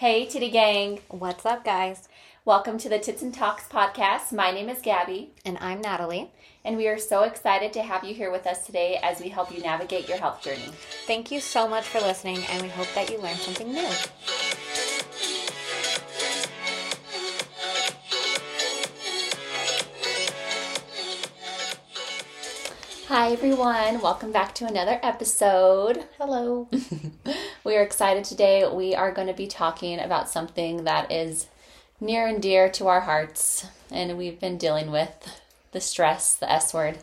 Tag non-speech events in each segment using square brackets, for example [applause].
Hey, Titty Gang. What's up, guys? Welcome to the Tits and Talks podcast. My name is Gabby. And I'm Natalie. And we are so excited to have you here with us today as we help you navigate your health journey. Thank you so much for listening, and we hope that you learned something new. Hi, everyone. Welcome back to another episode. Hello. [laughs] we are excited today. We are going to be talking about something that is near and dear to our hearts, and we've been dealing with the stress, the S word.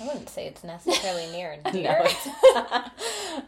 I wouldn't say it's necessarily near and [laughs] dear. [laughs]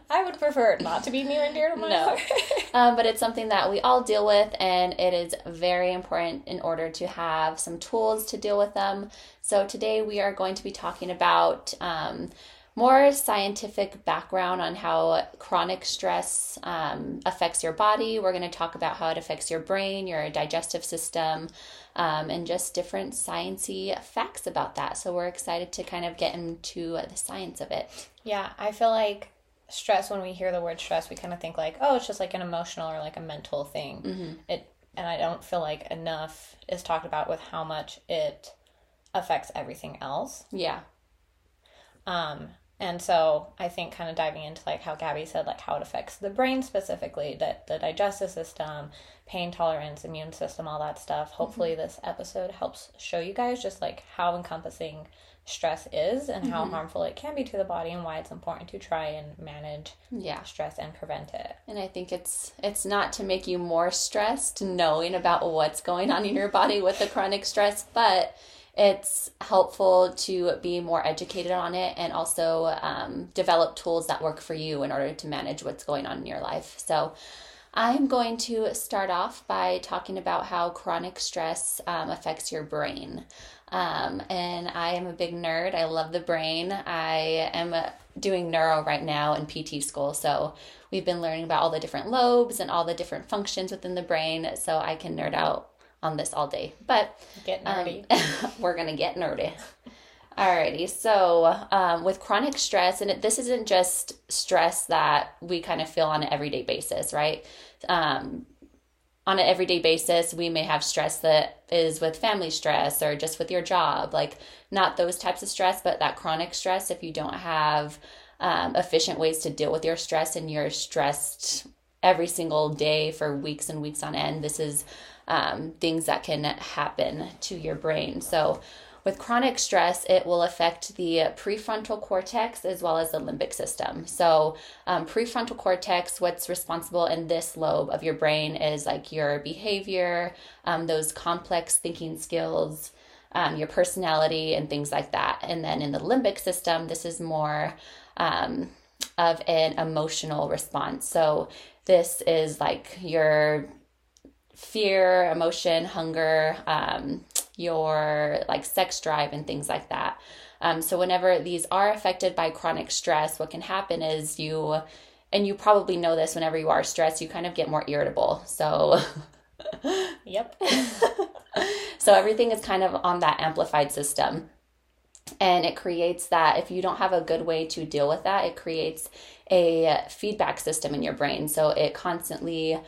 I would prefer it not to be near and dear to my no. heart. [laughs] um, but it's something that we all deal with, and it is very important in order to have some tools to deal with them. So today we are going to be talking about um, more scientific background on how chronic stress um, affects your body. We're going to talk about how it affects your brain, your digestive system, um, and just different sciency facts about that. So we're excited to kind of get into the science of it. Yeah, I feel like stress when we hear the word stress, we kind of think like, oh, it's just like an emotional or like a mental thing. Mm-hmm. It and I don't feel like enough is talked about with how much it affects everything else. Yeah. Um, and so I think kind of diving into like how Gabby said, like how it affects the brain specifically, that the digestive system, pain tolerance, immune system, all that stuff. Hopefully mm-hmm. this episode helps show you guys just like how encompassing stress is and how mm-hmm. harmful it can be to the body and why it's important to try and manage yeah stress and prevent it and i think it's it's not to make you more stressed knowing about what's going on in your body with the chronic stress but it's helpful to be more educated on it and also um, develop tools that work for you in order to manage what's going on in your life. So, I'm going to start off by talking about how chronic stress um, affects your brain. Um, and I am a big nerd. I love the brain. I am doing neuro right now in PT school. So we've been learning about all the different lobes and all the different functions within the brain. So I can nerd out on this all day. But get nerdy. Um, [laughs] we're gonna get nerdy. Alrighty, so um, with chronic stress, and it, this isn't just stress that we kind of feel on an everyday basis, right? Um, on an everyday basis, we may have stress that is with family stress or just with your job, like not those types of stress, but that chronic stress. If you don't have um, efficient ways to deal with your stress and you're stressed every single day for weeks and weeks on end, this is um, things that can happen to your brain. So, with chronic stress, it will affect the prefrontal cortex as well as the limbic system. So, um, prefrontal cortex, what's responsible in this lobe of your brain is like your behavior, um, those complex thinking skills, um, your personality, and things like that. And then in the limbic system, this is more um, of an emotional response. So, this is like your fear, emotion, hunger, um, your like sex drive, and things like that. Um, so, whenever these are affected by chronic stress, what can happen is you, and you probably know this whenever you are stressed, you kind of get more irritable. So, [laughs] yep. so, everything is kind of on that amplified system. And it creates that if you don't have a good way to deal with that, it creates a feedback system in your brain. So, it constantly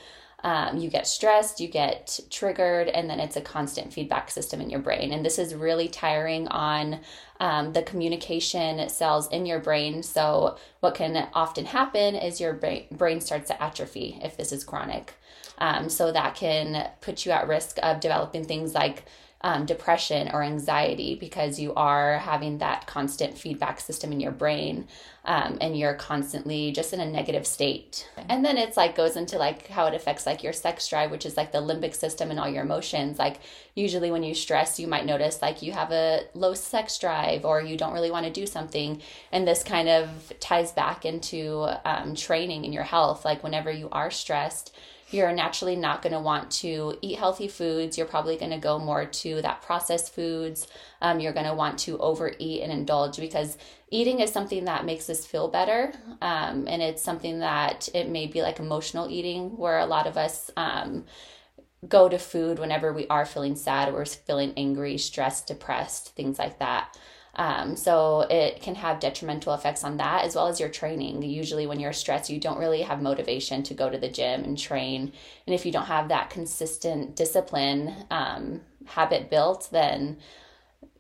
um, you get stressed, you get triggered, and then it's a constant feedback system in your brain. And this is really tiring on um, the communication cells in your brain. So, what can often happen is your brain, brain starts to atrophy if this is chronic. Um, so, that can put you at risk of developing things like um, depression or anxiety because you are having that constant feedback system in your brain um, and you're constantly just in a negative state. And then it's like goes into like how it affects like your sex drive which is like the limbic system and all your emotions. Like usually when you stress you might notice like you have a low sex drive or you don't really want to do something. And this kind of ties back into um, training in your health. Like whenever you are stressed you're naturally not going to want to eat healthy foods. You're probably going to go more to that processed foods. Um, you're going to want to overeat and indulge because eating is something that makes us feel better. Um, and it's something that it may be like emotional eating, where a lot of us um, go to food whenever we are feeling sad, or feeling angry, stressed, depressed, things like that. Um, so it can have detrimental effects on that as well as your training. Usually, when you're stressed, you don't really have motivation to go to the gym and train. And if you don't have that consistent discipline um, habit built, then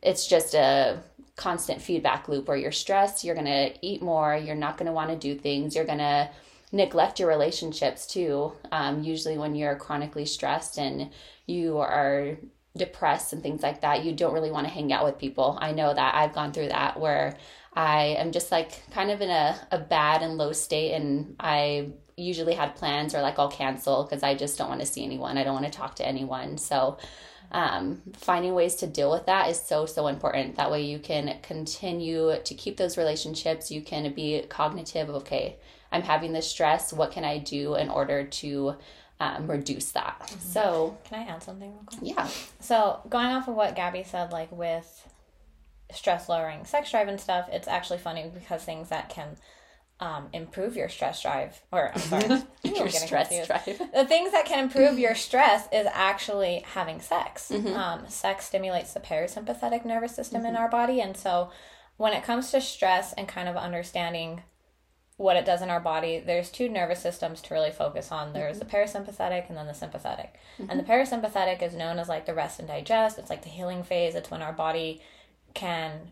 it's just a constant feedback loop where you're stressed, you're going to eat more, you're not going to want to do things, you're going to neglect your relationships too. Um, usually, when you're chronically stressed and you are depressed and things like that, you don't really want to hang out with people. I know that I've gone through that where I am just like kind of in a, a bad and low state, and I usually had plans or like I'll cancel because I just don't want to see anyone. I don't want to talk to anyone. So, um, finding ways to deal with that is so so important that way you can continue to keep those relationships you can be cognitive of okay i'm having this stress what can i do in order to um, reduce that mm-hmm. so can i add something real quick yeah so going off of what gabby said like with stress lowering sex drive and stuff it's actually funny because things that can um, improve your stress drive, or I'm sorry, [laughs] your [laughs] stress confused. drive. The things that can improve your stress is actually having sex. Mm-hmm. Um, sex stimulates the parasympathetic nervous system mm-hmm. in our body, and so when it comes to stress and kind of understanding what it does in our body, there's two nervous systems to really focus on. There's mm-hmm. the parasympathetic and then the sympathetic. And the mm-hmm. parasympathetic is known as like the rest and digest. It's like the healing phase. It's when our body can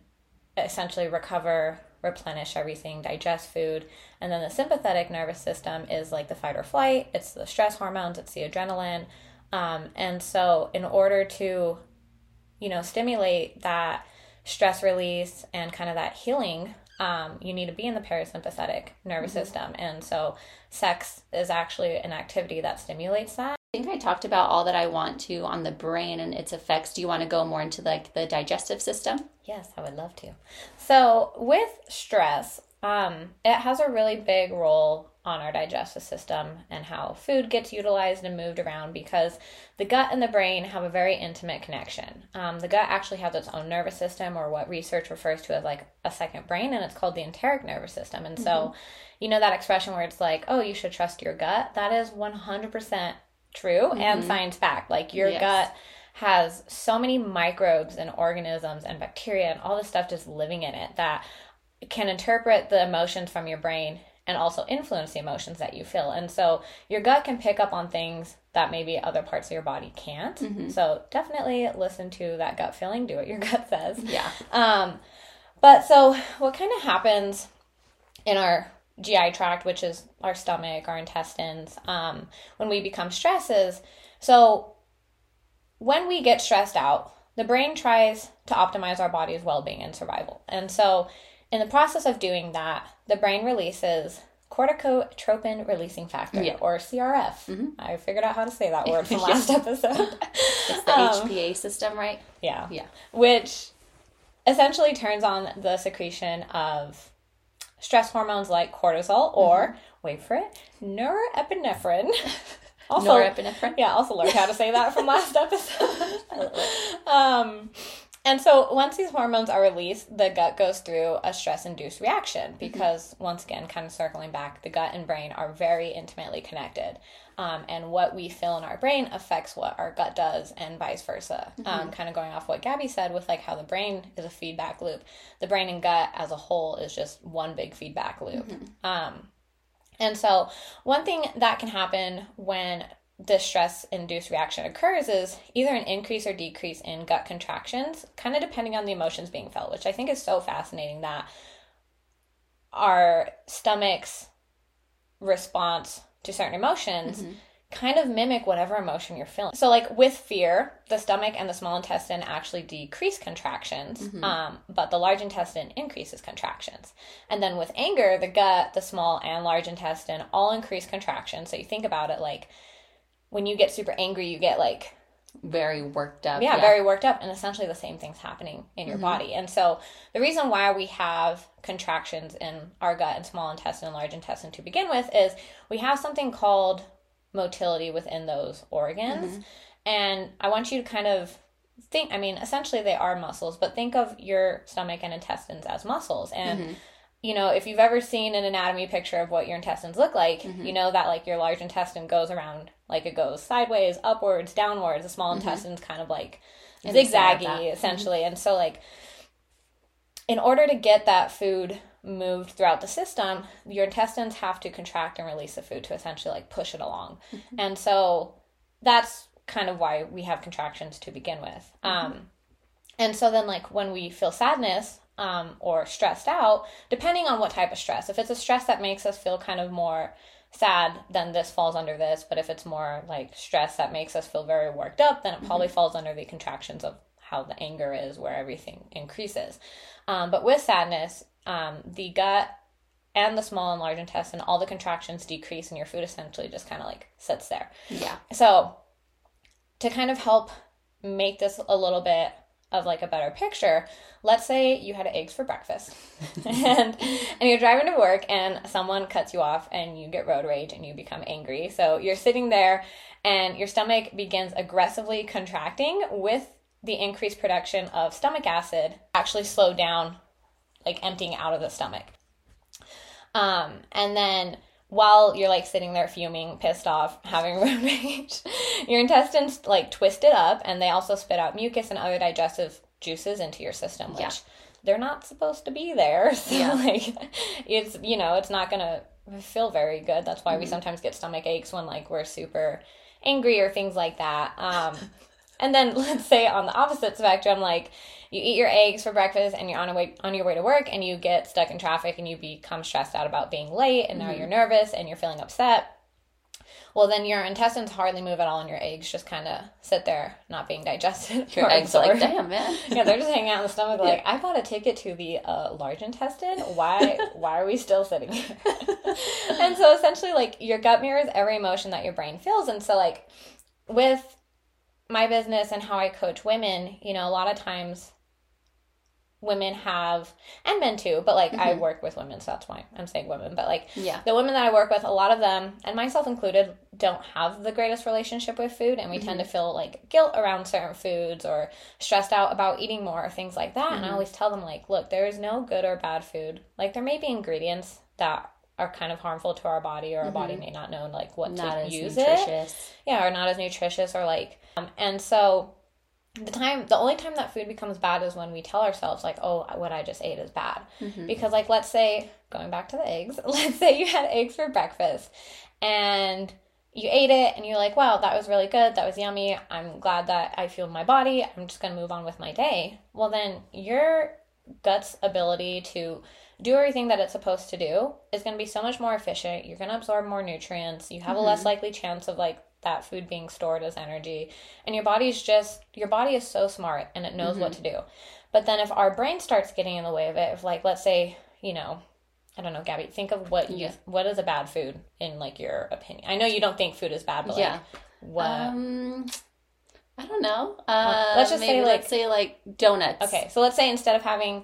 essentially recover replenish everything, digest food. And then the sympathetic nervous system is like the fight or flight, it's the stress hormones, it's the adrenaline. Um, and so, in order to, you know, stimulate that stress release and kind of that healing, um, you need to be in the parasympathetic nervous mm-hmm. system. And so, sex is actually an activity that stimulates that. I think I talked about all that I want to on the brain and its effects. Do you want to go more into like the digestive system? Yes, I would love to. So, with stress, um, it has a really big role on our digestive system and how food gets utilized and moved around because the gut and the brain have a very intimate connection. Um, the gut actually has its own nervous system, or what research refers to as like a second brain, and it's called the enteric nervous system. And mm-hmm. so, you know, that expression where it's like, oh, you should trust your gut, that is 100% true mm-hmm. and science fact. Like your yes. gut has so many microbes and organisms and bacteria and all this stuff just living in it that can interpret the emotions from your brain and also influence the emotions that you feel. And so your gut can pick up on things that maybe other parts of your body can't. Mm-hmm. So definitely listen to that gut feeling, do what your [laughs] gut says. Yeah. Um but so what kind of happens in our GI tract, which is our stomach, our intestines, um, when we become stresses. So, when we get stressed out, the brain tries to optimize our body's well being and survival. And so, in the process of doing that, the brain releases corticotropin releasing factor yeah. or CRF. Mm-hmm. I figured out how to say that word from [laughs] last episode. it's the um, HPA system, right? Yeah. Yeah. Which essentially turns on the secretion of stress hormones like cortisol or mm-hmm. wait for it norepinephrine [laughs] also norepinephrine yeah also learned how to say that from last episode [laughs] um and so once these hormones are released, the gut goes through a stress induced reaction mm-hmm. because, mm-hmm. once again, kind of circling back, the gut and brain are very intimately connected. Um, and what we feel in our brain affects what our gut does, and vice versa. Mm-hmm. Um, kind of going off what Gabby said with like how the brain is a feedback loop, the brain and gut as a whole is just one big feedback loop. Mm-hmm. Um, and so, one thing that can happen when this stress induced reaction occurs is either an increase or decrease in gut contractions, kind of depending on the emotions being felt, which I think is so fascinating that our stomach's response to certain emotions mm-hmm. kind of mimic whatever emotion you're feeling. So, like with fear, the stomach and the small intestine actually decrease contractions, mm-hmm. um, but the large intestine increases contractions. And then with anger, the gut, the small and large intestine all increase contractions. So, you think about it like, when you get super angry, you get like very worked up. Yeah, yeah, very worked up. And essentially the same thing's happening in your mm-hmm. body. And so the reason why we have contractions in our gut and small intestine and large intestine to begin with is we have something called motility within those organs. Mm-hmm. And I want you to kind of think, I mean, essentially they are muscles, but think of your stomach and intestines as muscles. And mm-hmm you know, if you've ever seen an anatomy picture of what your intestines look like, mm-hmm. you know that like your large intestine goes around, like it goes sideways, upwards, downwards. The small mm-hmm. intestine's kind of like zigzaggy, mm-hmm. essentially. Mm-hmm. And so, like, in order to get that food moved throughout the system, your intestines have to contract and release the food to essentially like push it along. Mm-hmm. And so that's kind of why we have contractions to begin with. Mm-hmm. Um, and so then, like, when we feel sadness um, or stressed out, depending on what type of stress, if it's a stress that makes us feel kind of more sad, then this falls under this. But if it's more like stress that makes us feel very worked up, then it probably mm-hmm. falls under the contractions of how the anger is, where everything increases. Um, but with sadness, um, the gut and the small and large intestine, all the contractions decrease, and your food essentially just kind of like sits there. Yeah. So, to kind of help make this a little bit of like a better picture, let's say you had eggs for breakfast [laughs] and and you're driving to work and someone cuts you off and you get road rage and you become angry. So you're sitting there and your stomach begins aggressively contracting with the increased production of stomach acid actually slow down like emptying out of the stomach. Um, and then while you're like sitting there fuming, pissed off, having [laughs] road rage, your intestines like twist it up and they also spit out mucus and other digestive juices into your system, which yeah. they're not supposed to be there. [laughs] So yeah. like it's you know, it's not gonna feel very good. That's why mm-hmm. we sometimes get stomach aches when like we're super angry or things like that. Um and then [laughs] let's say on the opposite spectrum, like you eat your eggs for breakfast and you're on a way on your way to work and you get stuck in traffic and you become stressed out about being late and now mm-hmm. you're nervous and you're feeling upset. Well, then your intestines hardly move at all, and your eggs just kind of sit there, not being digested. [laughs] Your eggs are like, [laughs] damn man. [laughs] yeah, they're just hanging out in the stomach. Like, yeah. I bought a ticket to the uh, large intestine. Why? why are we still sitting here? and so essentially, like your gut mirrors every emotion that your brain feels, and so like with my business and how I coach women, you know, a lot of times women have and men too but like mm-hmm. i work with women so that's why i'm saying women but like yeah the women that i work with a lot of them and myself included don't have the greatest relationship with food and we mm-hmm. tend to feel like guilt around certain foods or stressed out about eating more or things like that mm-hmm. and i mm-hmm. always tell them like look there is no good or bad food like there may be ingredients that are kind of harmful to our body or our body mm-hmm. may not know like what not to use nutritious. it yeah or not as nutritious or like um, and so the time the only time that food becomes bad is when we tell ourselves like oh what i just ate is bad mm-hmm. because like let's say going back to the eggs [laughs] let's say you had eggs for breakfast and you ate it and you're like wow that was really good that was yummy i'm glad that i fueled my body i'm just going to move on with my day well then your gut's ability to do everything that it's supposed to do is going to be so much more efficient you're going to absorb more nutrients you have mm-hmm. a less likely chance of like that food being stored as energy and your body's just your body is so smart and it knows mm-hmm. what to do but then if our brain starts getting in the way of it if like let's say you know I don't know, Gabby. Think of what you what is a bad food in like your opinion. I know you don't think food is bad, but yeah. like what? Um, I don't know. Uh, let's just say like let's say like donuts. Okay, so let's say instead of having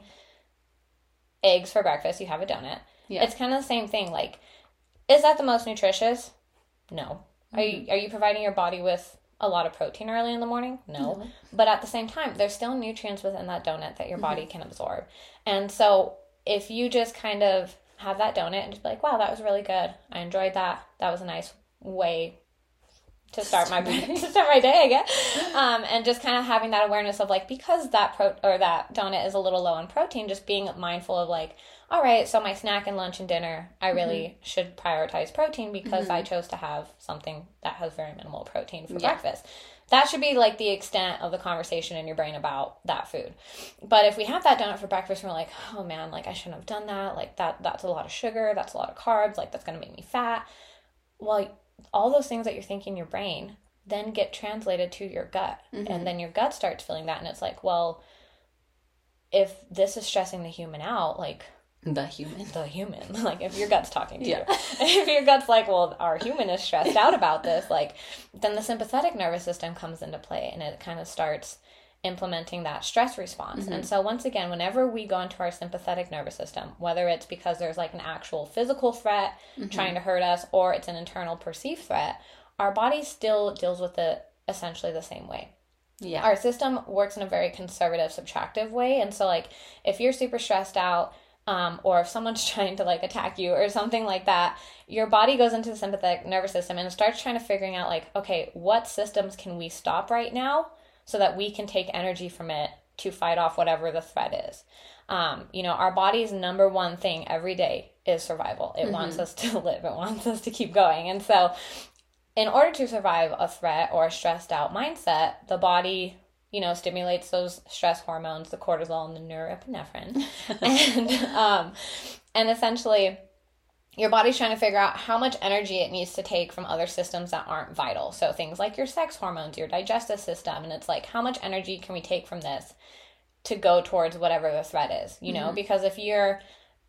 eggs for breakfast, you have a donut. Yeah, it's kind of the same thing. Like, is that the most nutritious? No. Are you are you providing your body with a lot of protein early in the morning? No. Mm-hmm. But at the same time, there's still nutrients within that donut that your mm-hmm. body can absorb. And so if you just kind of have that donut and just be like, wow, that was really good. I enjoyed that. That was a nice way to start my [laughs] to start my day, I guess. [laughs] Um, and just kind of having that awareness of like because that pro or that donut is a little low in protein, just being mindful of like, all right, so my snack and lunch and dinner, I really mm-hmm. should prioritize protein because mm-hmm. I chose to have something that has very minimal protein for yeah. breakfast. That should be like the extent of the conversation in your brain about that food. But if we have that donut for breakfast and we're like, oh man, like I shouldn't have done that, like that that's a lot of sugar, that's a lot of carbs, like that's gonna make me fat. Well, all those things that you're thinking in your brain then get translated to your gut. Mm-hmm. And then your gut starts feeling that and it's like, well, if this is stressing the human out, like the human. The human. [laughs] Like if your gut's talking to yeah. you. [laughs] if your gut's like, well, our human is stressed out about this, like then the sympathetic nervous system comes into play and it kind of starts implementing that stress response. Mm-hmm. And so once again, whenever we go into our sympathetic nervous system, whether it's because there's like an actual physical threat mm-hmm. trying to hurt us or it's an internal perceived threat, our body still deals with it essentially the same way. Yeah. Our system works in a very conservative, subtractive way. And so like if you're super stressed out, um, or if someone's [laughs] trying to like attack you or something like that, your body goes into the sympathetic nervous system and starts trying to figuring out like, okay, what systems can we stop right now so that we can take energy from it to fight off whatever the threat is. Um, you know, our body's number one thing every day is survival. It mm-hmm. wants us [laughs] to live, it wants us to keep going. And so, in order to survive a threat or a stressed out mindset, the body you know, stimulates those stress hormones, the cortisol and the norepinephrine. [laughs] and um, and essentially your body's trying to figure out how much energy it needs to take from other systems that aren't vital. So things like your sex hormones, your digestive system, and it's like how much energy can we take from this to go towards whatever the threat is, you know? Mm-hmm. Because if you're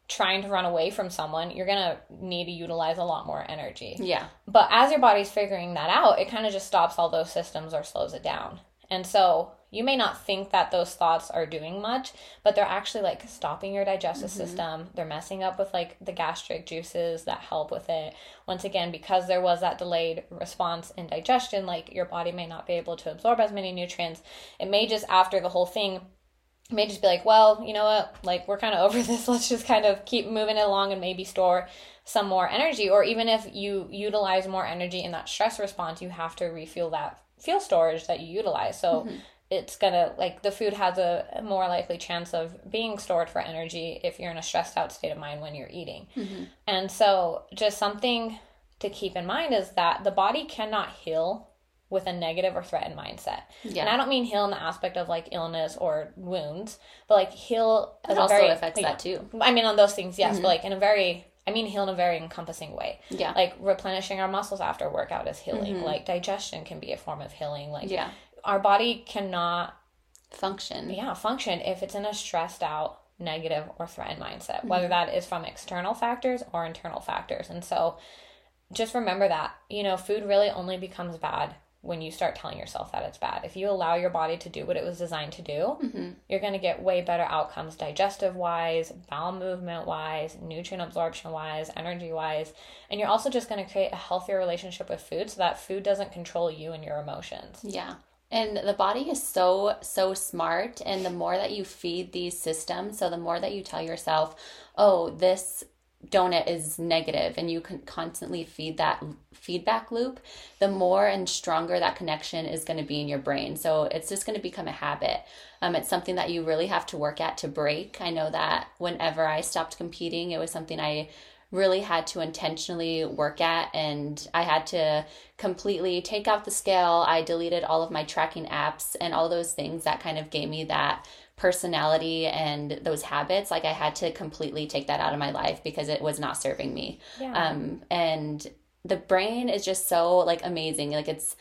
trying to run away from someone, you're going to need to utilize a lot more energy. Yeah. But as your body's figuring that out, it kind of just stops all those systems or slows it down. And so you may not think that those thoughts are doing much, but they're actually like stopping your digestive mm-hmm. system. They're messing up with like the gastric juices that help with it. Once again, because there was that delayed response in digestion, like your body may not be able to absorb as many nutrients. It may just, after the whole thing, may just be like, well, you know what, like we're kind of [laughs] over this. Let's just kind of keep moving it along and maybe store some more energy. Or even if you utilize more energy in that stress response, you have to refuel that fuel storage that you utilize. So mm-hmm it's gonna like the food has a more likely chance of being stored for energy if you're in a stressed out state of mind when you're eating. Mm-hmm. And so, just something to keep in mind is that the body cannot heal with a negative or threatened mindset. Yeah. And I don't mean heal in the aspect of like illness or wounds, but like heal it also very, affects that too. I mean on those things, yes, mm-hmm. but like in a very I mean heal in a very encompassing way. Yeah. Like replenishing our muscles after workout is healing. Mm-hmm. Like digestion can be a form of healing. Like yeah our body cannot function. Yeah, function if it's in a stressed out, negative, or threatened mindset, mm-hmm. whether that is from external factors or internal factors. And so just remember that, you know, food really only becomes bad when you start telling yourself that it's bad. If you allow your body to do what it was designed to do, mm-hmm. you're going to get way better outcomes digestive wise, bowel movement wise, nutrient absorption wise, energy wise. And you're also just going to create a healthier relationship with food so that food doesn't control you and your emotions. Yeah. And the body is so, so smart. And the more that you feed these systems, so the more that you tell yourself, oh, this donut is negative and you can constantly feed that feedback loop the more and stronger that connection is going to be in your brain. So it's just going to become a habit. Um, it's something that you really have to work at to break. I know that whenever i stopped competing it was something i really had to intentionally work at and I had to completely take off the scale. I deleted all of my tracking apps and all those things that kind of gave me that personality and those habits like i had to completely take that out of my life because it was not serving me yeah. um and the brain is just so like amazing like it's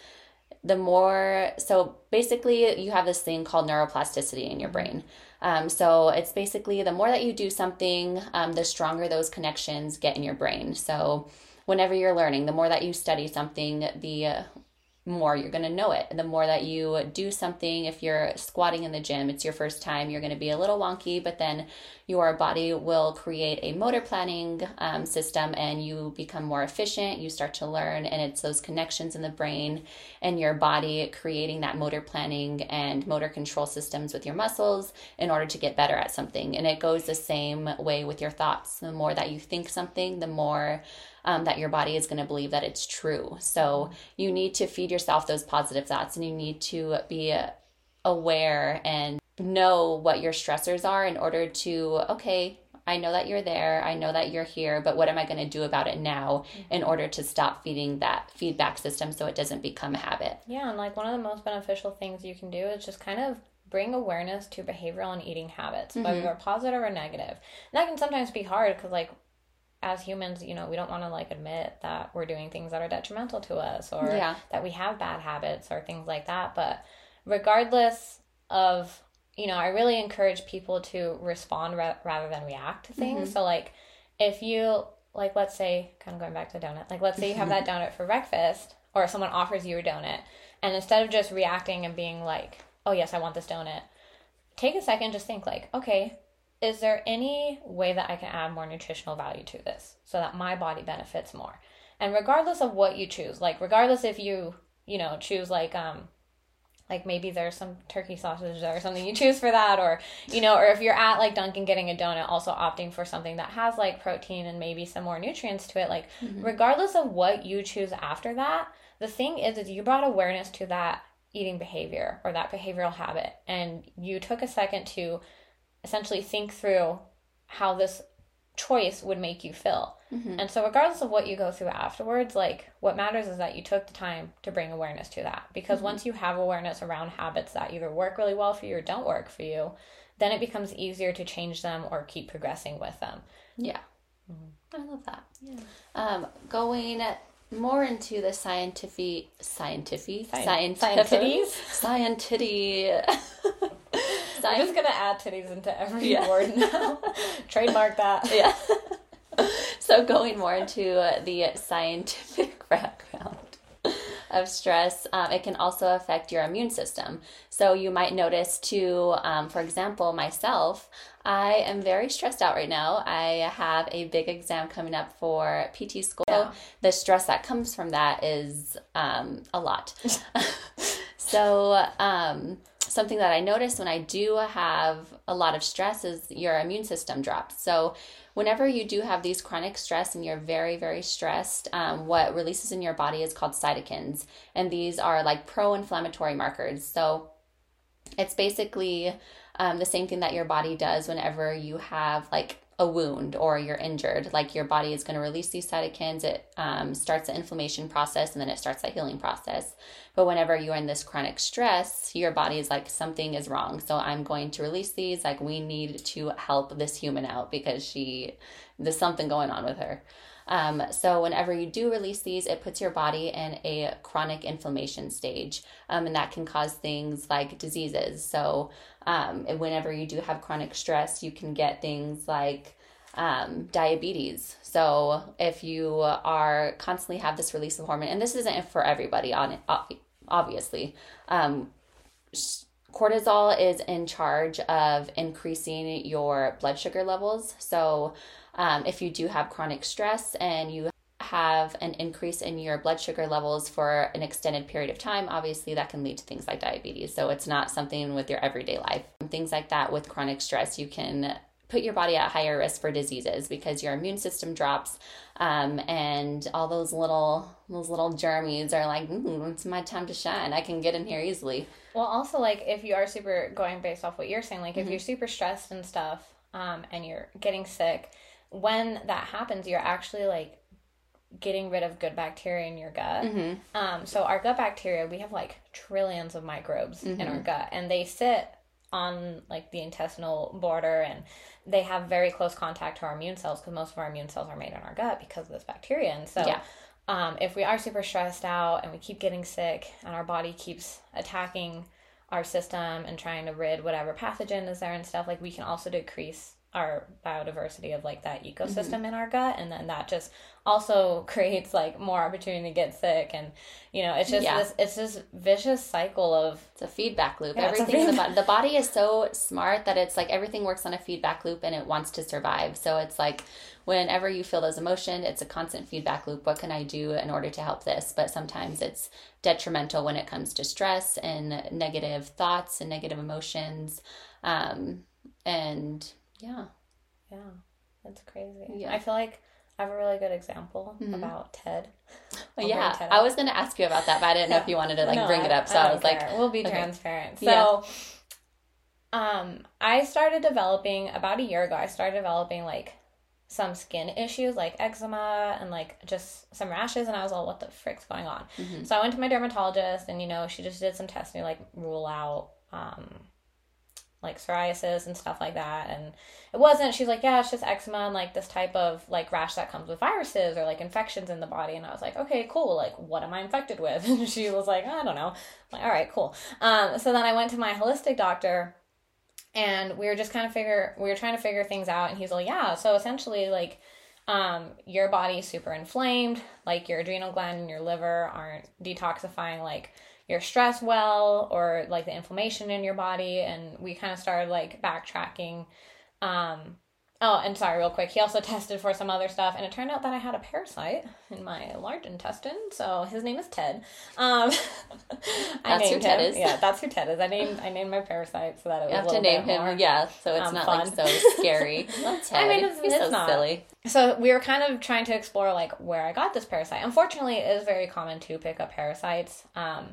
the more so basically you have this thing called neuroplasticity in your brain um, so it's basically the more that you do something, um, the stronger those connections get in your brain. So whenever you're learning, the more that you study something, the uh, more you're going to know it. The more that you do something, if you're squatting in the gym, it's your first time, you're going to be a little wonky, but then your body will create a motor planning um, system and you become more efficient. You start to learn, and it's those connections in the brain and your body creating that motor planning and motor control systems with your muscles in order to get better at something. And it goes the same way with your thoughts. The more that you think something, the more um, that your body is going to believe that it's true. So you need to feed yourself those positive thoughts and you need to be aware and know what your stressors are in order to, okay, I know that you're there. I know that you're here, but what am I going to do about it now mm-hmm. in order to stop feeding that feedback system so it doesn't become a habit? Yeah, and like one of the most beneficial things you can do is just kind of bring awareness to behavioral and eating habits, mm-hmm. whether they're positive or negative. And that can sometimes be hard because, like, as humans, you know, we don't want to like admit that we're doing things that are detrimental to us or yeah. that we have bad habits or things like that. But regardless of, you know, I really encourage people to respond ra- rather than react to things. Mm-hmm. So, like, if you, like, let's say, kind of going back to donut, like, let's say you have that [laughs] donut for breakfast or someone offers you a donut, and instead of just reacting and being like, oh, yes, I want this donut, take a second, just think, like, okay, is there any way that I can add more nutritional value to this so that my body benefits more? And regardless of what you choose, like regardless if you, you know, choose like um like maybe there's some turkey sausage or something you choose for that or you know or if you're at like dunkin getting a donut also opting for something that has like protein and maybe some more nutrients to it like mm-hmm. regardless of what you choose after that the thing is is you brought awareness to that eating behavior or that behavioral habit and you took a second to essentially think through how this choice would make you feel. Mm-hmm. And so regardless of what you go through afterwards, like what matters is that you took the time to bring awareness to that. Because mm-hmm. once you have awareness around habits that either work really well for you or don't work for you, then it becomes easier to change them or keep progressing with them. Yeah. Mm-hmm. I love that. Yeah. Um, going more into the scientific, scientific, scientific, scientific, scientific. [laughs] I'm just gonna add titties into every yeah. word now. [laughs] Trademark that. Yeah. [laughs] so going more into the scientific background of stress, um, it can also affect your immune system. So you might notice too, um, for example, myself, I am very stressed out right now. I have a big exam coming up for PT school. Yeah. The stress that comes from that is um, a lot. [laughs] [laughs] so, um, something that I notice when I do have a lot of stress is your immune system drops. So, whenever you do have these chronic stress and you're very, very stressed, um, what releases in your body is called cytokines. And these are like pro inflammatory markers. So, it's basically um, the same thing that your body does whenever you have like a wound or you're injured. Like your body is going to release these cytokines. It um, starts the inflammation process and then it starts the healing process. But whenever you're in this chronic stress, your body is like, something is wrong. So I'm going to release these. Like, we need to help this human out because she, there's something going on with her. Um, so, whenever you do release these, it puts your body in a chronic inflammation stage, um, and that can cause things like diseases. So, um, whenever you do have chronic stress, you can get things like um, diabetes. So, if you are constantly have this release of hormone, and this isn't for everybody, on obviously. Um, cortisol is in charge of increasing your blood sugar levels. So, um, if you do have chronic stress and you have an increase in your blood sugar levels for an extended period of time, obviously that can lead to things like diabetes. So it's not something with your everyday life. Things like that with chronic stress, you can put your body at higher risk for diseases because your immune system drops um, and all those little those little germies are like mm, it's my time to shine i can get in here easily well also like if you are super going based off what you're saying like mm-hmm. if you're super stressed and stuff um, and you're getting sick when that happens, you're actually like getting rid of good bacteria in your gut. Mm-hmm. Um, so our gut bacteria, we have like trillions of microbes mm-hmm. in our mm-hmm. gut, and they sit on like the intestinal border, and they have very close contact to our immune cells because most of our immune cells are made in our gut because of this bacteria. And so, yeah. um, if we are super stressed out and we keep getting sick, and our body keeps attacking our system and trying to rid whatever pathogen is there and stuff, like we can also decrease our biodiversity of like that ecosystem mm-hmm. in our gut and then that just also [laughs] creates like more opportunity to get sick and you know it's just yeah. this it's this vicious cycle of it's a feedback loop yeah, everything feedback. in the body the body is so smart that it's like everything works on a feedback loop and it wants to survive so it's like whenever you feel those emotions it's a constant feedback loop what can i do in order to help this but sometimes it's detrimental when it comes to stress and negative thoughts and negative emotions um, and yeah. Yeah. That's crazy. Yeah. I feel like I have a really good example mm-hmm. about Ted. Well, yeah, Ted I was going to ask you about that, but I didn't know if you wanted to like no, bring it up. So I, I was care. like, we'll be okay. transparent. So, yeah. um, I started developing about a year ago. I started developing like some skin issues, like eczema and like just some rashes, and I was all, what the frick's going on? Mm-hmm. So I went to my dermatologist, and you know, she just did some testing, like rule out um like psoriasis and stuff like that and it wasn't she's like yeah it's just eczema and like this type of like rash that comes with viruses or like infections in the body and i was like okay cool like what am i infected with? [laughs] And she was like i don't know. I'm like all right cool. Um, so then i went to my holistic doctor and we were just kind of figure we were trying to figure things out and he's like yeah so essentially like um, your body's super inflamed like your adrenal gland and your liver aren't detoxifying like your stress well or like the inflammation in your body and we kind of started like backtracking um oh and sorry real quick he also [laughs] tested for some other stuff and it turned out that i had a parasite in my large intestine so his name is ted um [laughs] I that's who ted him. is yeah that's who ted is i named i named my parasite so that it was a little bit more. you have to name him more, yeah so it's um, not fun. like so [laughs] scary i mean it's, it's so not. silly so we were kind of trying to explore like where i got this parasite unfortunately it is very common to pick up parasites um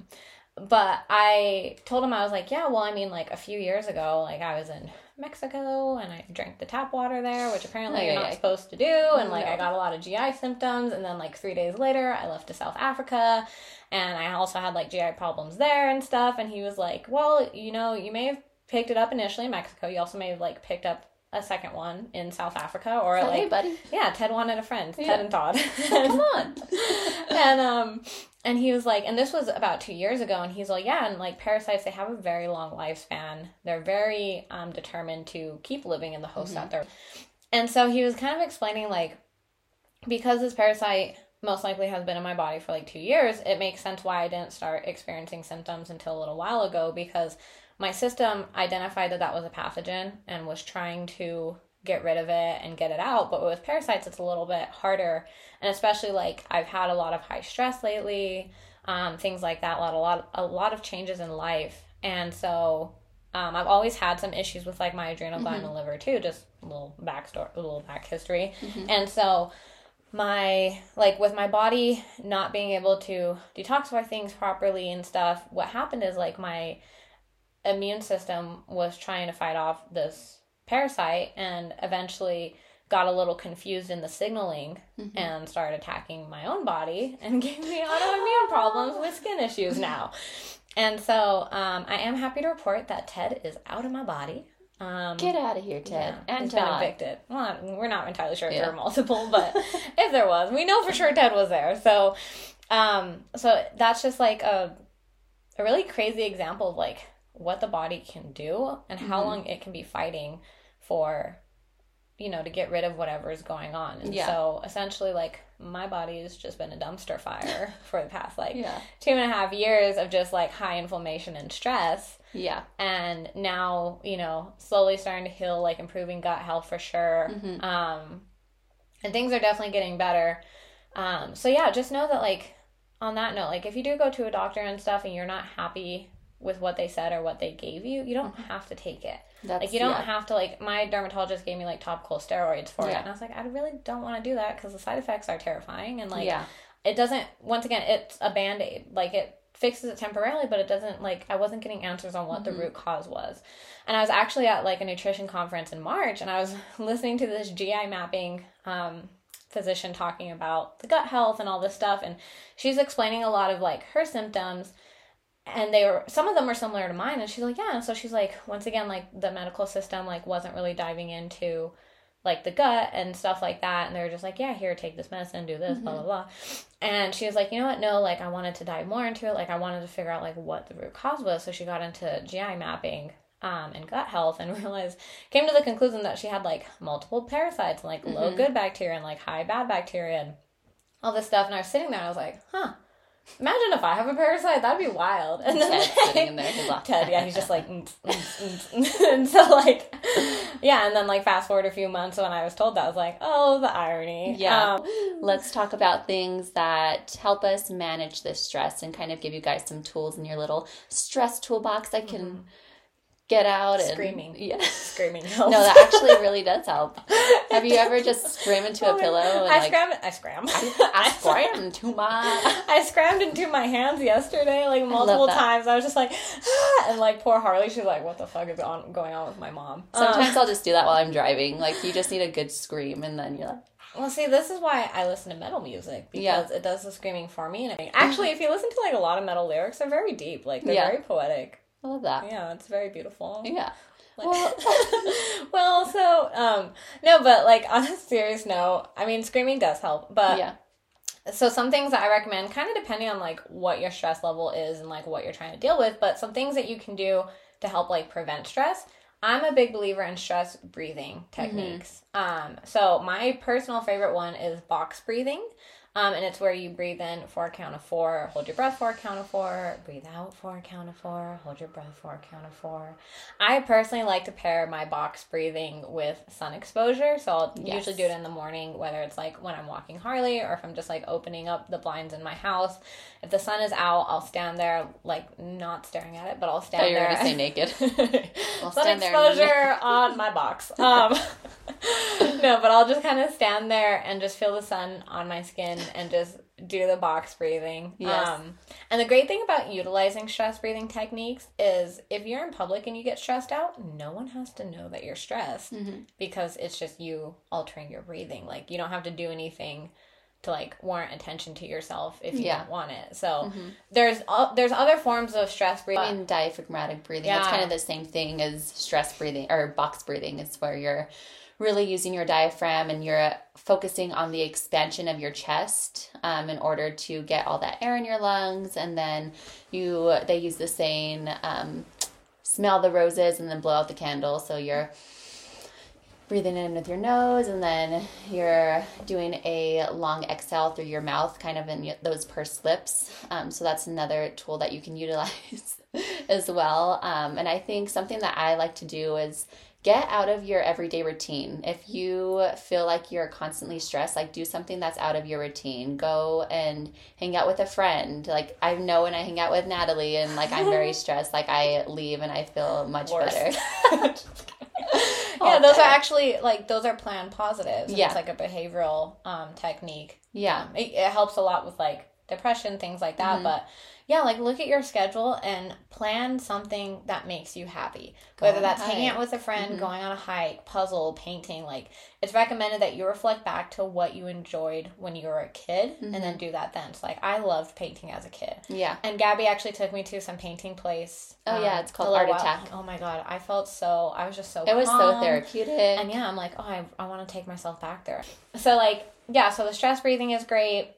but I told him I was like, yeah, well, I mean, like a few years ago, like I was in Mexico and I drank the tap water there, which apparently you're not yeah. supposed to do. And like No. I got a lot of GI symptoms. And then like three days later, I left to South Africa and I also had like GI problems there and stuff. And he was like, well, you know, you may have picked it up initially in Mexico. You also may have like picked up a second one in South Africa or like hey, buddy, yeah, Ted wanted a friend, Yeah. Ted and Todd. come on. [laughs] and um and he was like and this was about two years ago and he's like yeah and like parasites they have a very long lifespan. They're very um determined to keep living in the host that they're and so he was kind of explaining like because this parasite most likely has been in my body for like two years it makes sense why i didn't start experiencing symptoms until a little while ago because my system identified that that was a pathogen and was trying to get rid of it and get it out but with parasites it's a little bit harder and especially like I've had a lot of high stress lately, um, things like that, a lot, a lot, a lot of changes in life, and so um, I've always had some issues with like my adrenal gland and liver too. Just a little backstory, a little back history, and so my like with my body not being able to detoxify things properly and stuff. What happened is like my immune system was trying to fight off this parasite and eventually got a little confused in the signaling and started attacking my own body and [laughs] gave me autoimmune problems with skin issues now. [laughs] And so um, I am happy to report that Ted is out of my body. Um, Get out of here, Ted. yeah, and he's been evicted. Well, we're not entirely sure if Yeah. there were multiple, [laughs] but if there was, we know for sure Ted was there. So, um, so that's just like a a really crazy example of like what the body can do and how Mm-hmm. long it can be fighting for, you know, to get rid of whatever is going on. And Yeah. so essentially, like my body has just been a dumpster fire [laughs] for the past like Yeah. two and a half years of just like high inflammation and stress Yeah. and now you know slowly starting to heal like improving gut health for sure Mhm. um and things are definitely getting better um so yeah just know that like on that note like if you do go to a doctor and stuff and you're not happy with what they said or what they gave you you don't have to take it That's like you don't yeah. have to like my dermatologist gave me like topical steroids for it and i was like i really don't want to do that because the side effects are terrifying and like yeah. it doesn't once again it's a band-aid like it fixes it temporarily but it doesn't like i wasn't getting answers on what Mm-hmm. the root cause was and i was actually at like a nutrition conference in march and i was [laughs] listening to this gi mapping um, physician talking about the gut health and all this stuff and she's explaining a lot of like her symptoms and they were some of them were similar to mine and she's like yeah and so she's like once again like the medical system like wasn't really diving into like the gut and stuff like that and they were just like yeah here take this medicine do this blah blah blah. And she was like you know what? No like i wanted to dive more into it like i wanted to figure out like what the root cause was. So she got into gi mapping um, and gut health and [laughs] realized came to the conclusion that she had like multiple parasites and like low good bacteria and like high bad bacteria and all this stuff and i was sitting there and i was like huh imagine if i have a parasite that'd be wild and then Ted sitting in there. He's like, [laughs] Ted, yeah, he's just like, [laughs] mm, mm, mm, [laughs] and so like, yeah, and then like fast forward a few months when I was told that, I was like, oh, the irony. Yeah. Um, Let's talk about things that help us manage this stress and kind of give you guys some tools in your little stress toolbox I can get out and Screaming. [laughs] Yeah. screaming. [laughs] Helps. no, that actually really does help. Have you ever just [laughs] scream into a pillow and I like scrammed. I scram. I scream too much? I scrammed into my hands yesterday, like multiple that. times. I was just like, ah, and like poor Harley, she's like, "What the fuck is on, going on with my mom?" Sometimes I'll just do that while I'm driving. Like you just need a good scream and then you're like Well, see, this is why I listen to metal music because Yeah. it does the screaming for me. And actually, if you listen to like a lot of metal lyrics, they're very deep. Like they're Yeah. very poetic. I love that. Yeah, it's very beautiful. Yeah. Like- Well- [laughs] well, so um, no, but like on a serious note, I mean, screaming does help. But yeah. so some things that I recommend, kind of depending on like what your stress level is and like what you're trying to deal with, but some things that you can do to help like prevent stress. I'm a big believer in stress breathing techniques. Um, so my personal favorite one is box breathing. Um, and it's where you breathe in for a count of four, hold your breath for a count of four, breathe out for a count of four, hold your breath for a count of four. I personally like to pair my box breathing with sun exposure. So I'll Yes. usually do it in the morning, whether it's like when I'm walking Harley or if I'm just like opening up the blinds in my house. If the sun is out, I'll stand there, like not staring at it, but I'll stand thought you were there. gonna say naked. [laughs] I'll sun stand there exposure [laughs] on my box. Um, [laughs] [laughs] no, but I'll just kind of stand there and just feel the sun on my skin and just do the box breathing. Yes. Um, and the great thing about utilizing stress breathing techniques is if you're in public and you get stressed out, no one has to know that you're stressed Mm-hmm. because it's just you altering your breathing. Like you don't have to do anything to like warrant attention to yourself if you Yeah. don't want it. So there's o- there's other forms of stress breathing. I mean, diaphragmatic breathing. It's Yeah. kind of the same thing as stress breathing or box breathing. It's where you're really using your diaphragm and you're focusing on the expansion of your chest um, in order to get all that air in your lungs. And then you, they use the saying, um, smell the roses and then blow out the candle. So you're breathing in with your nose and then you're doing a long exhale through your mouth kind of in those pursed lips um, so that's another tool that you can utilize [laughs] as well um, and i think something that i like to do is get out of your everyday routine if you feel like you're constantly stressed like do something that's out of your routine go and hang out with a friend like i know when i hang out with natalie and like i'm very [laughs] stressed like i leave and i feel much better [laughs] [laughs] yeah, those are actually like those are planned positives. Yeah. It's like a behavioral um, technique. yeah Um, it, it helps a lot with like depression, things like Mm-hmm. that. But yeah, like look at your schedule and plan something that makes you happy. Go Whether that's hanging out with a friend, Mhm. going on a hike, puzzle, painting, like it's recommended that you reflect back to what you enjoyed when you were a kid and Mm-hmm. then do that then. So like I loved painting as a kid. yeah And Gabby actually took me to some painting place. Oh, yeah, it's called Art Attack. Oh my god, I felt so. I was just so. It was so therapeutic. And yeah, I'm like, oh, I, I want to take myself back there. So like, yeah. So the stress breathing is great.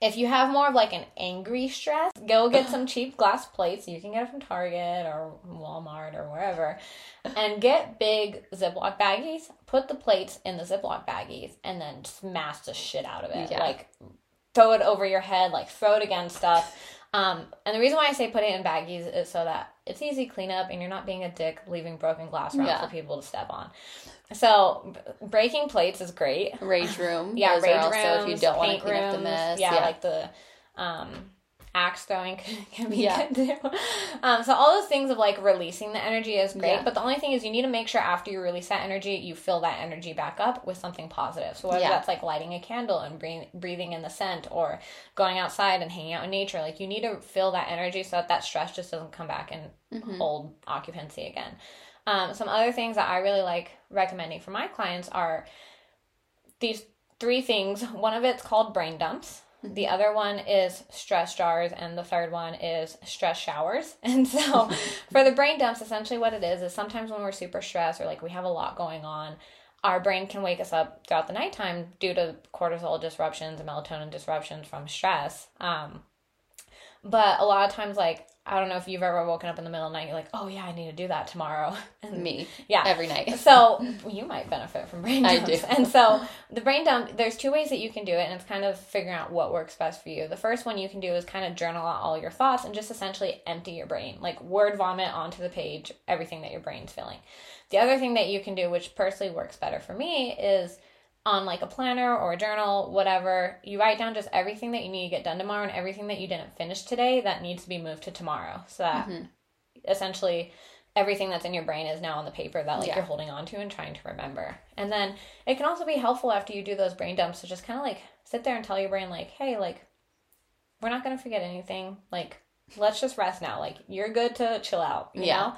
If you have more of like an angry stress, go get [clears throat] some cheap glass plates. You can get it from Target or Walmart or wherever. And get big Ziploc baggies. Put the plates in the Ziploc baggies and then smash the shit out of it. Yeah. Like throw it over your head, like throw it against stuff. Um, and the reason why I say put it in baggies is so that it's easy cleanup and you're not being a dick leaving broken glass around Yeah. for people to step on. So breaking plates is great. Rage room. Yeah, Those rage are also rooms, if you don't want to clean up the mess. Yeah, Yeah. like the um, axe throwing [laughs] can- be Yeah. good too. Um, so all those things of like releasing the energy is great, Yeah. but the only thing is you need to make sure after you release that energy, you fill that energy back up with something positive. So whether Yeah. that's like lighting a candle and breathing, breathing in the scent, or going outside and hanging out in nature, like you need to fill that energy so that that stress just doesn't come back and Mhm. hold occupancy again. Um, some other things that I really like recommending for my clients are these three things. One of it's called brain dumps. The other one is stress jars, and the third one is stress showers. [laughs] And so, [laughs] for the brain dumps, essentially what it is is sometimes when we're super stressed or like we have a lot going on, our brain can wake us up throughout the nighttime due to cortisol disruptions and melatonin disruptions from stress. Um, but a lot of times, like, I don't know if you've ever woken up in the middle of the night, you're like, oh yeah, I need to do that tomorrow. [laughs] And Me. yeah. Every night. [laughs] So you might benefit from brain dumps. I do. And so the brain dump, there's two ways that you can do it, and it's kind of figuring out what works best for you. The first one you can do is kind of journal out all your thoughts and just essentially empty your brain, like word vomit onto the page everything that your brain's feeling. The other thing that you can do, which personally works better for me, is on like a planner or a journal, whatever, you write down just everything that you need to get done tomorrow and everything that you didn't finish today that needs to be moved to tomorrow. So that mm-hmm. essentially everything that's in your brain is now on the paper that like Yeah. you're holding on to and trying to remember. And then it can also be helpful after you do those brain dumps to just kind of like sit there and tell your brain like, "Hey, like we're not going to forget anything. Like let's just rest now. Like you're good to chill out, you Yeah. know?"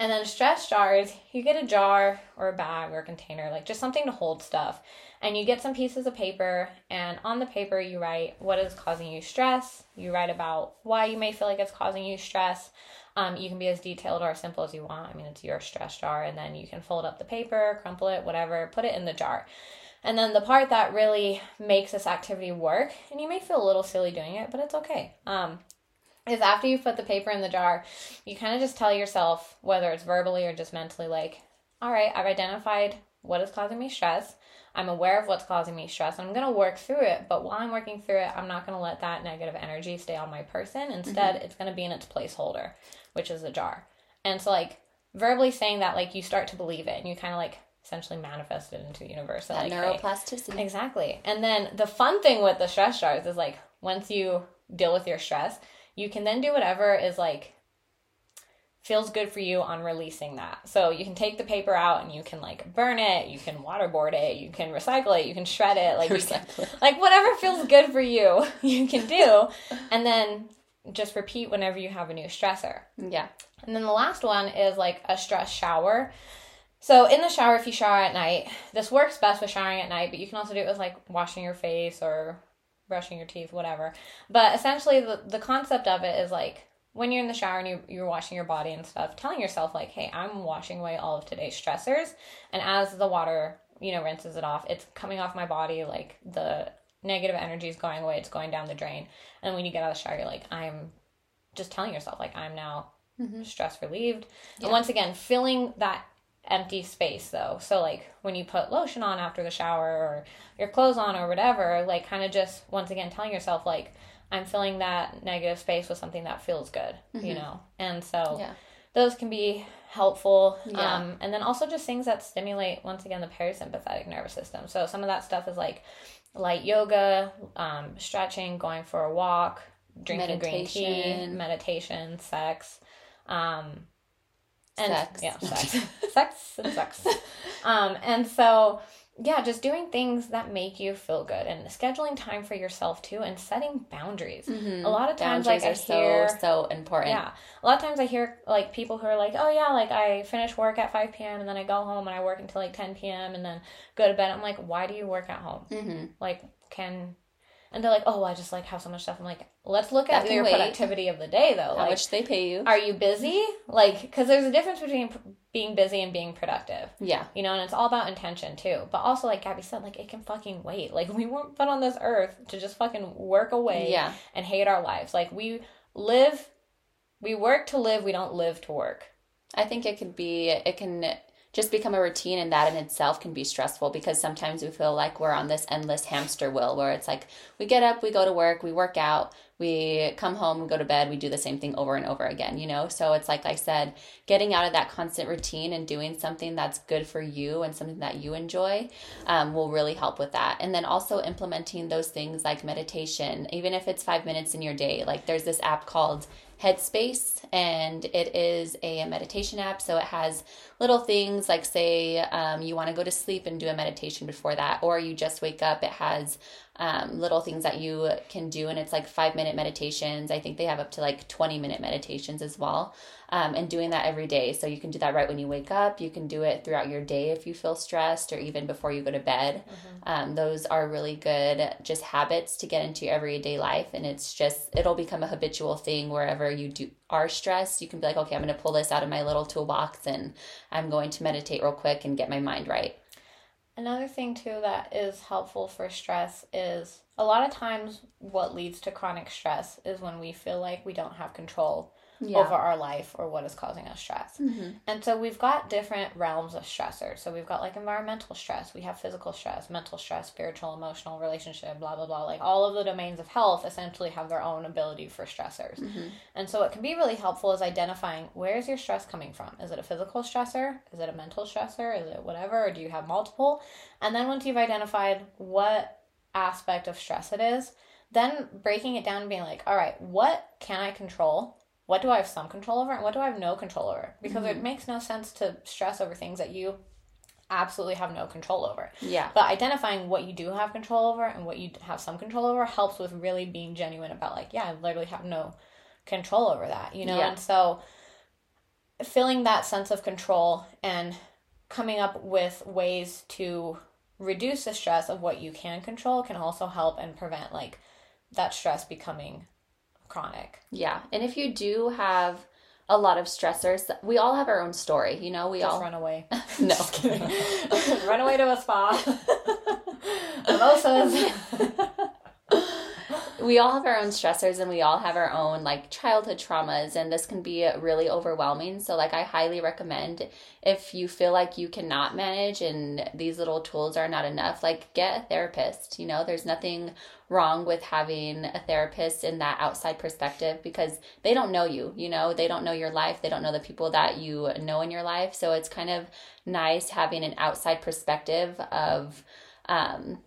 And then stress jars, you get a jar or a bag or a container, like just something to hold stuff. And you get some pieces of paper, and on the paper, you write what is causing you stress. You write about why you may feel like it's causing you stress. Um, you can be as detailed or as simple as you want. I mean, it's your stress jar, and then you can fold up the paper, crumple it, whatever, put it in the jar. And then the part that really makes this activity work, and you may feel a little silly doing it, but it's okay. Um, is after you put the paper in the jar, you kind of just tell yourself, whether it's verbally or just mentally, like, all right, I've identified what is causing me stress. I'm aware of what's causing me stress. and I'm going to work through it. But while I'm working through it, I'm not going to let that negative energy stay on my person. Mm-hmm. Instead, it's going to be in its placeholder, which is a jar. And so, like, verbally saying that, like, you start to believe it and you kind of like essentially manifest it into the universe. That like, hey, neuroplasticity. Exactly. And then the fun thing with the stress jars is like once you deal with your stress, you can then do whatever is like feels good for you on releasing that. So you can take the paper out and you can like burn it, you can waterboard it, you can recycle it, you can shred it, like can, [laughs] like whatever feels good for you, [laughs] you can do. And then just repeat whenever you have a new stressor. Yeah. And then the last one is like a stress shower. So in the shower, if you shower at night, this works best with showering at night, but you can also do it with like washing your face or brushing your teeth, whatever. But essentially, the, the concept of it is like when you're in the shower and you, you're washing your body and stuff, telling yourself, like, hey, I'm washing away all of today's stressors. And as the water, you know, rinses it off, it's coming off my body, like the negative energy is going away, it's going down the drain. And when you get out of the shower, you're like, I'm just telling yourself, like, I'm now mm-hmm. stress relieved. Yeah. And once again, filling that empty space though. So like when you put lotion on after the shower or your clothes on or whatever, like kind of just once again telling yourself like I'm filling that negative space with something that feels good, mm-hmm. you know? And so yeah. those can be helpful. Yeah. Um, and then also just things that stimulate, once again, the parasympathetic nervous system. So some of that stuff is like light yoga, um, stretching, going for a walk, drinking meditation. green tea, meditation, sex. Um, and sex. yeah, [laughs] sex, sex and sex. [laughs] Um, and so yeah, just doing things that make you feel good and scheduling time for yourself too and setting boundaries. Mm-hmm. A lot of times boundaries like I hear so, so important. Yeah. A lot of times I hear like people who are like, "Oh yeah, like I finish work at 5 p.m. and then I go home and I work until like 10 p.m. and then go to bed." I'm like, "Why do you work at home?" Mm-hmm. Like can and they're like, "Oh, I just like have so much stuff." I'm like, "Let's look at your wait. productivity of the day, though. How like, much they pay you? Are you busy? Like, because there's a difference between being busy and being productive. Yeah, you know, and it's all about intention too. But also, like Gabby said, like it can fucking wait. Like we weren't put on this earth to just fucking work away. Yeah. and hate our lives. Like we live, we work to live. We don't live to work. I think it could be. It can just become a routine and that in itself can be stressful because sometimes we feel like we're on this endless hamster wheel where it's like we get up we go to work we work out we come home we go to bed we do the same thing over and over again you know? So it's like i said getting out of that constant routine and doing something that's good for you and something that you enjoy um, will really help with that. And then also implementing those things like meditation even if it's five minutes in your day like there's this app called Headspace, and it is a meditation app. So it has little things like, say, um, you want to go to sleep and do a meditation before that, or you just wake up. It has um, little things that you can do, and it's like five minute meditations. I think they have up to like 20 minute meditations as well um, and doing that every day. So you can do that right when you wake up. You can do it throughout your day if you feel stressed or even before you go to bed. Mm-hmm. Um, those are really good just habits to get into your everyday life. And it's just, it'll become a habitual thing wherever you do are stressed. You can be like, okay, I'm going to pull this out of my little toolbox and I'm going to meditate real quick and get my mind right. Another thing too that is helpful for stress is a lot of times what leads to chronic stress is when we feel like we don't have control yeah. over our life or what is causing us stress. Mm-hmm. And so we've got different realms of stressors. So we've got like environmental stress, we have physical stress, mental stress, spiritual, emotional, relationship, blah, blah, blah. Like all of the domains of health essentially have their own ability for stressors. Mm-hmm. And so what can be really helpful is identifying where is your stress coming from? Is it a physical stressor? Is it a mental stressor? Is it whatever? Or do you have multiple? And then once you've identified what aspect of stress it is, then breaking it down and being like, all right, what can I control? What do I have some control over and what do I have no control over? Because mm-hmm. it makes no sense to stress over things that you absolutely have no control over. Yeah. But identifying what you do have control over and what you have some control over helps with really being genuine about like, yeah, I literally have no control over that, you know? Yeah. And so feeling that sense of control and coming up with ways to reduce the stress of what you can control can also help and prevent like that stress becoming chronic. Yeah. And if you do have a lot of stressors, we all have our own story, you know, we Just all run away. [laughs] no. kidding. [laughs] run away to a spa. [laughs] Mimosas. We all have our own stressors and we all have our own like childhood traumas and this can be really overwhelming. So like i highly recommend if you feel like you cannot manage and these little tools are not enough like get a therapist. You know there's nothing wrong with having a therapist in that outside perspective because they don't know you you know? They don't know your life. They don't know the people that you know in your life. So it's kind of nice having an outside perspective of um,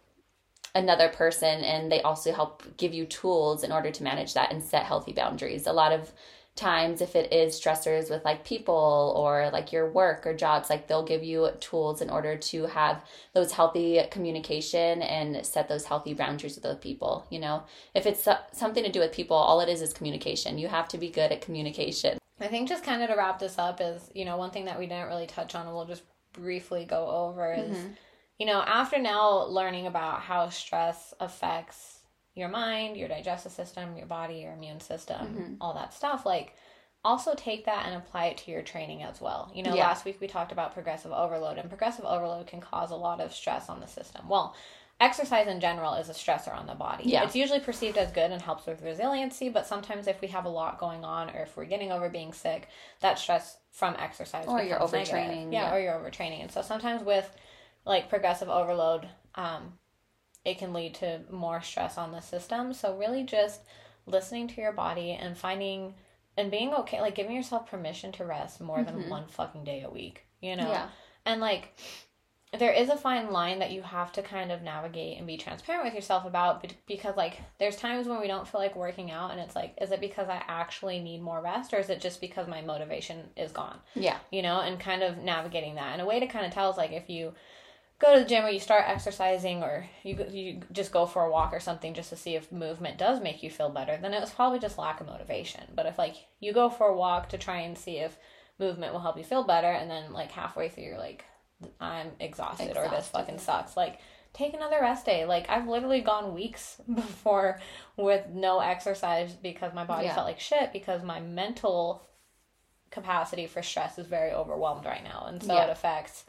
another person and they also help give you tools in order to manage that and set healthy boundaries. A lot of times if it is stressors with like people or like your work or jobs like they'll give you tools in order to have those healthy communication and set those healthy boundaries with those people you know? If it's something to do with people all it is is communication. You have to be good at communication. I think just kind of to wrap this up is you know one thing that we didn't really touch on and we'll just briefly go over is mm-hmm. You know after now learning about how stress affects your mind, your digestive system, your body, your immune system, mm-hmm. all that stuff. Like, also take that and apply it to your training as well. You know, yeah. last week we talked about progressive overload, and progressive overload can cause a lot of stress on the system. Well, exercise in general is a stressor on the body. Yeah. It's usually perceived as good and helps with resiliency, but sometimes if we have a lot going on or if we're getting over being sick, that stress from exercise or you're overtraining. Yeah, yeah, or you're overtraining. And so sometimes with like progressive overload, um, it can lead to more stress on the system. So, really, just listening to your body and finding and being okay, like giving yourself permission to rest more mm-hmm. than one fucking day a week, you know? Yeah. And like, there is a fine line that you have to kind of navigate and be transparent with yourself about because like there's times when we don't feel like working out and it's like is it because i actually need more rest or is it just because my motivation is gone yeah you know and kind of navigating that and a way to kind of tell is like if you go to the gym or you start exercising or you you just go for a walk or something just to see if movement does make you feel better, then it was probably just lack of motivation. But if like you go for a walk to try and see if movement will help you feel better and then like halfway through you're like I'm exhausted, exhausted. or this fucking sucks, like take another rest day. Like I've literally gone weeks [laughs] before with no exercise because my body yeah. felt like shit because my mental capacity for stress is very overwhelmed right now and so yeah. it affects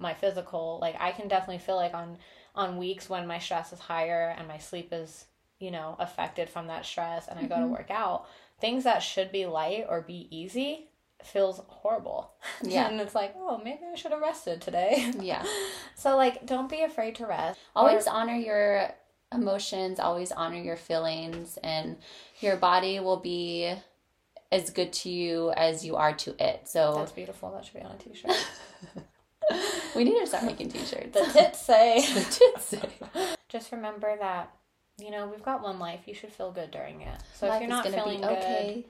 my physical like i can definitely feel like on on weeks when my stress is higher and my sleep is you know affected from that stress and i mm-hmm. go to mm-hmm. work out things that should be light or be easy feels horrible. [laughs] Yeah. And it's like oh maybe i should have rested today. Yeah. [laughs] So like don't be afraid to rest. Always or, honor your emotions always honor your feelings and your body will be as good to you as you are to it. So that's beautiful that should be on a t-shirt [laughs] we need to start making t-shirts. The tits say. [laughs] the tits say. Just remember that, you know, we've got one life. You should feel good during it. So life if you're not feeling okay,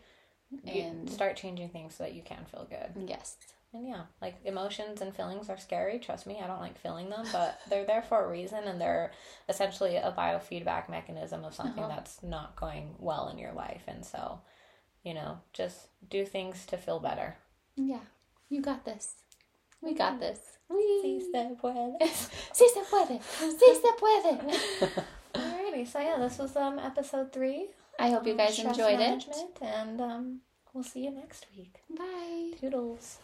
good, and start changing things so that you can feel good. Yes. And yeah, like emotions and feelings are scary. Trust me, I don't like feeling them, but they're there for a reason and they're essentially a biofeedback mechanism of something uh-huh. that's not going well in your life. And so, you know, just do things to feel better. Yeah, you got this. We got this. Sí se puede. [laughs] sí se puede. Sí se puede. [laughs] Alrighty, so yeah, this was um episode three. I hope you guys enjoyed it. And um, we'll see you next week. Bye. Toodles.